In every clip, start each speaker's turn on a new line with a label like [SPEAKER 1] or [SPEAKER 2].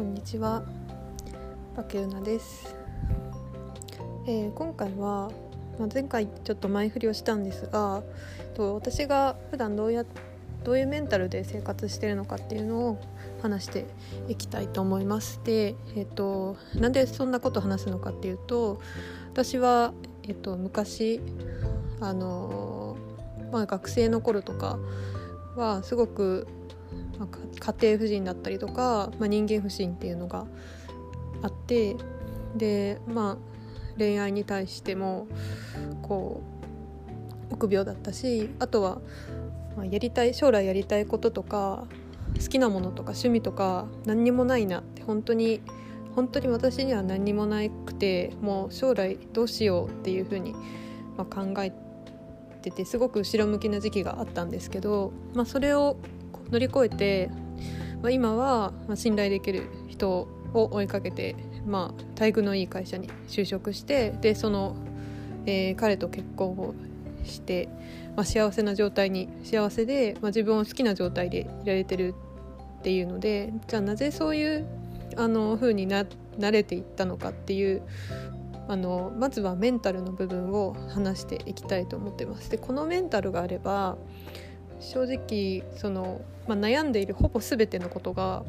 [SPEAKER 1] こんにちは。バケウナです、えー今回は、まあ、前回ちょっと前振りをしたんですがと私が普段どうやどういうメンタルで生活してるのかっていうのを話していきたいと思います。で、えっとなんでそんなこと話すのかっていうと私は、えっと昔あのまあ、学生の頃とかはすごくまあ家庭婦人だったりとか、まあ、人間不信っていうのがあってでまあ恋愛に対してもこう臆病だったしあとは、まあ、やりたい将来やりたいこととか好きなものとか趣味とか何にもないなって本当に本当に私には何にもなくてもう将来どうしようっていうふうに、まあ、考えててすごく後ろ向きな時期があったんですけど、まあ、それを乗り越えて、まあ、今は信頼できる人を追いかけて、まあ、待遇のいい会社に就職してでその、えー彼と結婚をして、まあ、幸せな状態に幸せで、まあ、自分を好きな状態でいられてるっていうのでじゃあなぜそういうあの風にな慣れていったのかっていうあのまずはメンタルの部分を話していきたいと思ってます。でこのメンタルがあれば正直その、まあ、悩んでいるほぼ全てのことが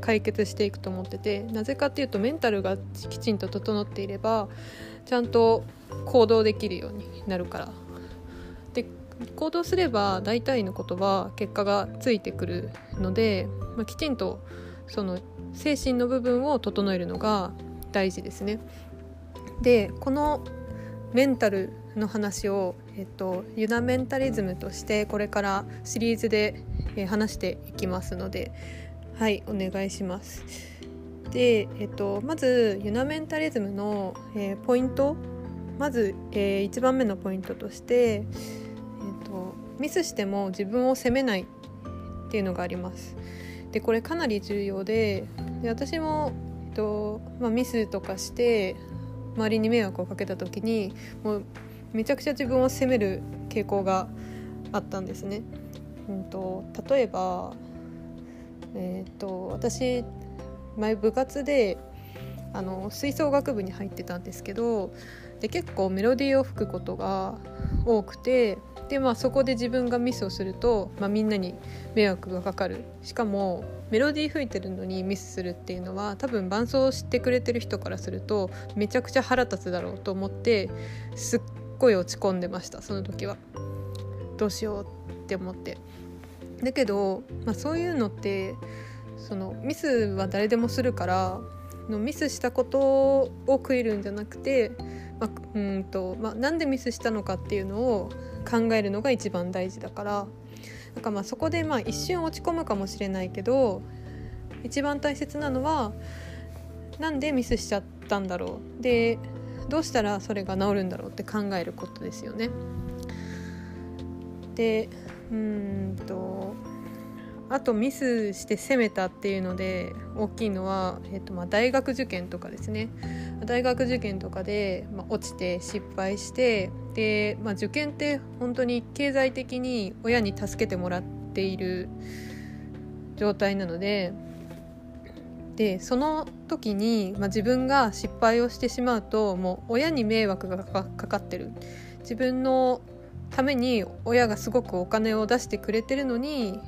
[SPEAKER 1] 解決していくと思っててなぜかっていうとメンタルがきちんと整っていればちゃんと行動できるようになるから。で行動すれば大体のことは結果がついてくるので、まあ、きちんとその精神の部分を整えるのが大事ですね。でこのメンタルの話を、えっと、ユナメンタリズムとしてこれからシリーズで、え話していきますのではいお願いします。で、えっと、まずユナメンタリズムの、えーポイントまず、え1番目のポイントとして、えっと、ミスしても自分を責めないっていうのがあります。でこれかなり重要でで私も、えっとまあ、ミスとかして周りに迷惑をかけた時にもうめちゃくちゃ自分を責める傾向があったんですね。うん、と例えば、えー、と私前部活であの吹奏楽部に入ってたんですけどで結構メロディーを吹くことが多くてで、まあ、そこで自分がミスをすると、まあ、みんなに迷惑がかかるしかもメロディー吹いてるのにミスするっていうのは多分伴奏を知ってくれてる人からするとめちゃくちゃ腹立つだろうと思ってすっごい落ち込んでましたその時は。どうしようって思って。だけど、まあ、そういうのってそのミスは誰でもするからのミスしたことを悔いるんじゃなくて、まあうんとまあ、なんでミスしたのかっていうのを考えるのが一番大事だからなんかまあそこでまあ一瞬落ち込むかもしれないけど一番大切なのはなんでミスしちゃったんだろう？でどうしたらそれが治るんだろうって考えることですよね。でうんとあとミスして攻めたっていうので大きいのは、えっとまあ大学受験とかですね。大学受験とかで、まあ、落ちて失敗してで、まあ、受験って本当に経済的に親に助けてもらっている状態なのででその時に、まあ、自分が失敗をしてしまうともう親に迷惑がかかかってる。自分のために親がすごくお金を出してくれてるのに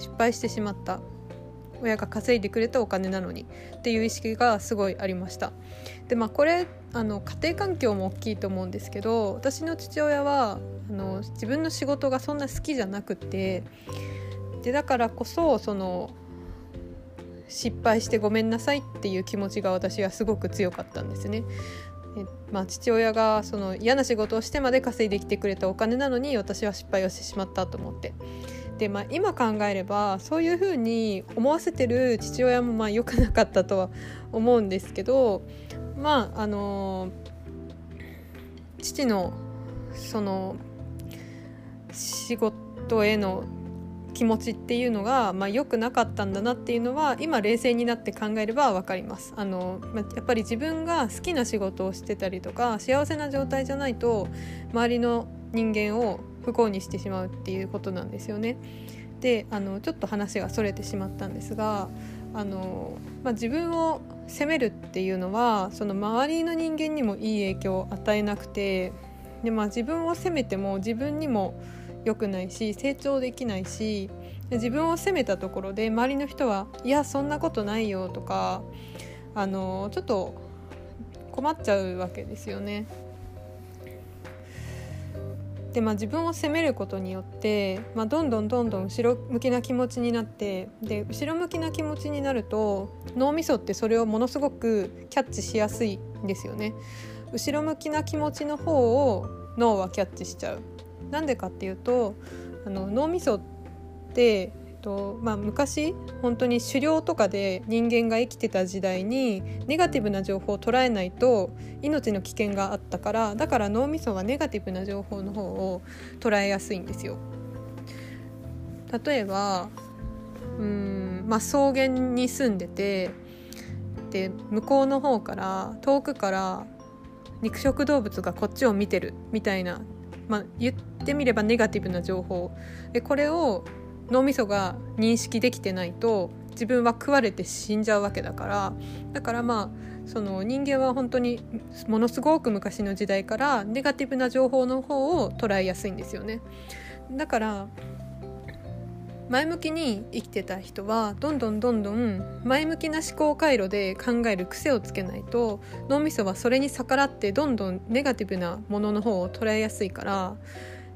[SPEAKER 1] 失敗してしまった。親が稼いでくれたお金なのに。っていう意識がすごいありました。でまあこれあの家庭環境も大きいと思うんですけど私の父親はあの自分の仕事がそんな好きじゃなくてでだからこそその失敗してごめんなさいっていう気持ちが私はすごく強かったんですね。えまあ、父親がその嫌な仕事をしてまで稼いできてくれたお金なのに私は失敗をしてしまったと思って、まあ、今考えればそういうふうに思わせてる父親もまあ良くなかったとは思うんですけどまああの父のその仕事への気持ちっていうのが、まあ、良くなかったんだなっていうのは今冷静になって考えれば分かります。あの、まあ、やっぱり自分が好きな仕事をしてたりとか幸せな状態じゃないと周りの人間を不幸にしてしまうっていうことなんですよね。であのちょっと話がそれてしまったんですがあの、まあ、自分を責めるっていうのはその周りの人間にもいい影響を与えなくてで、まあ、自分を責めても自分にも良くないし成長できないし自分を責めたところで周りの人は「いやそんなことないよ」とかあのちょっと困っちゃうわけですよね。でまあ、自分を責めることによって、まあ、どんどんどんどん後ろ向きな気持ちになってで後ろ向きな気持ちになると脳みそってそれをものすごくキャッチしやすいんですよね。後ろ向きな気持ちの方を脳はキャッチしちゃう。なんでかっていうとあの脳みそってとまあ、昔本当に狩猟とかで人間が生きてた時代にネガティブな情報を捉えないと命の危険があったからだから脳みそはネガティブな情報の方を捉えやすいんですよ。例えばうん、まあ、草原に住んでてで向こうの方から遠くから肉食動物がこっちを見てるみたいな、まあ、言ってみればネガティブな情報でこれを脳みそが認識できてないと自分は食われて死んじゃうわけだからだからまあその人間は本当にものすごく昔の時代からネガティブな情報の方を捉えやすいんですよね。だから前向きに生きてた人はどんどんどんどん前向きな思考回路で考える癖をつけないと脳みそはそれに逆らってどんどんネガティブなものの方を捉えやすいから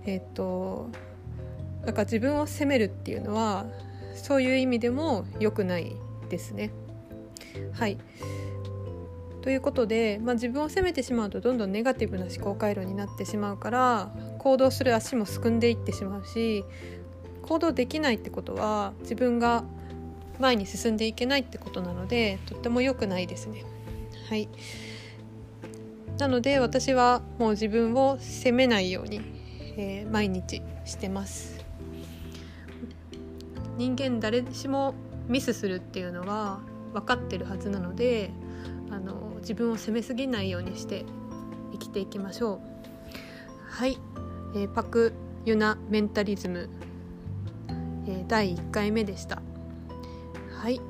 [SPEAKER 1] えっ、とだから自分を責めるっていうのはそういう意味でも良くないですね。はいということで、まあ、自分を責めてしまうとどんどんネガティブな思考回路になってしまうから行動する足もすくんでいってしまうし行動できないってことは自分が前に進んでいけないってことなのでとっても良くないですね。はいなので私はもう自分を責めないように、えー、毎日してます。人間誰しもミスするっていうのは分かってるはずなのであの自分を責めすぎないようにして生きていきましょう。はい、えー、パク・ユナ・メンタリズム、えー、第1回目でした。はい。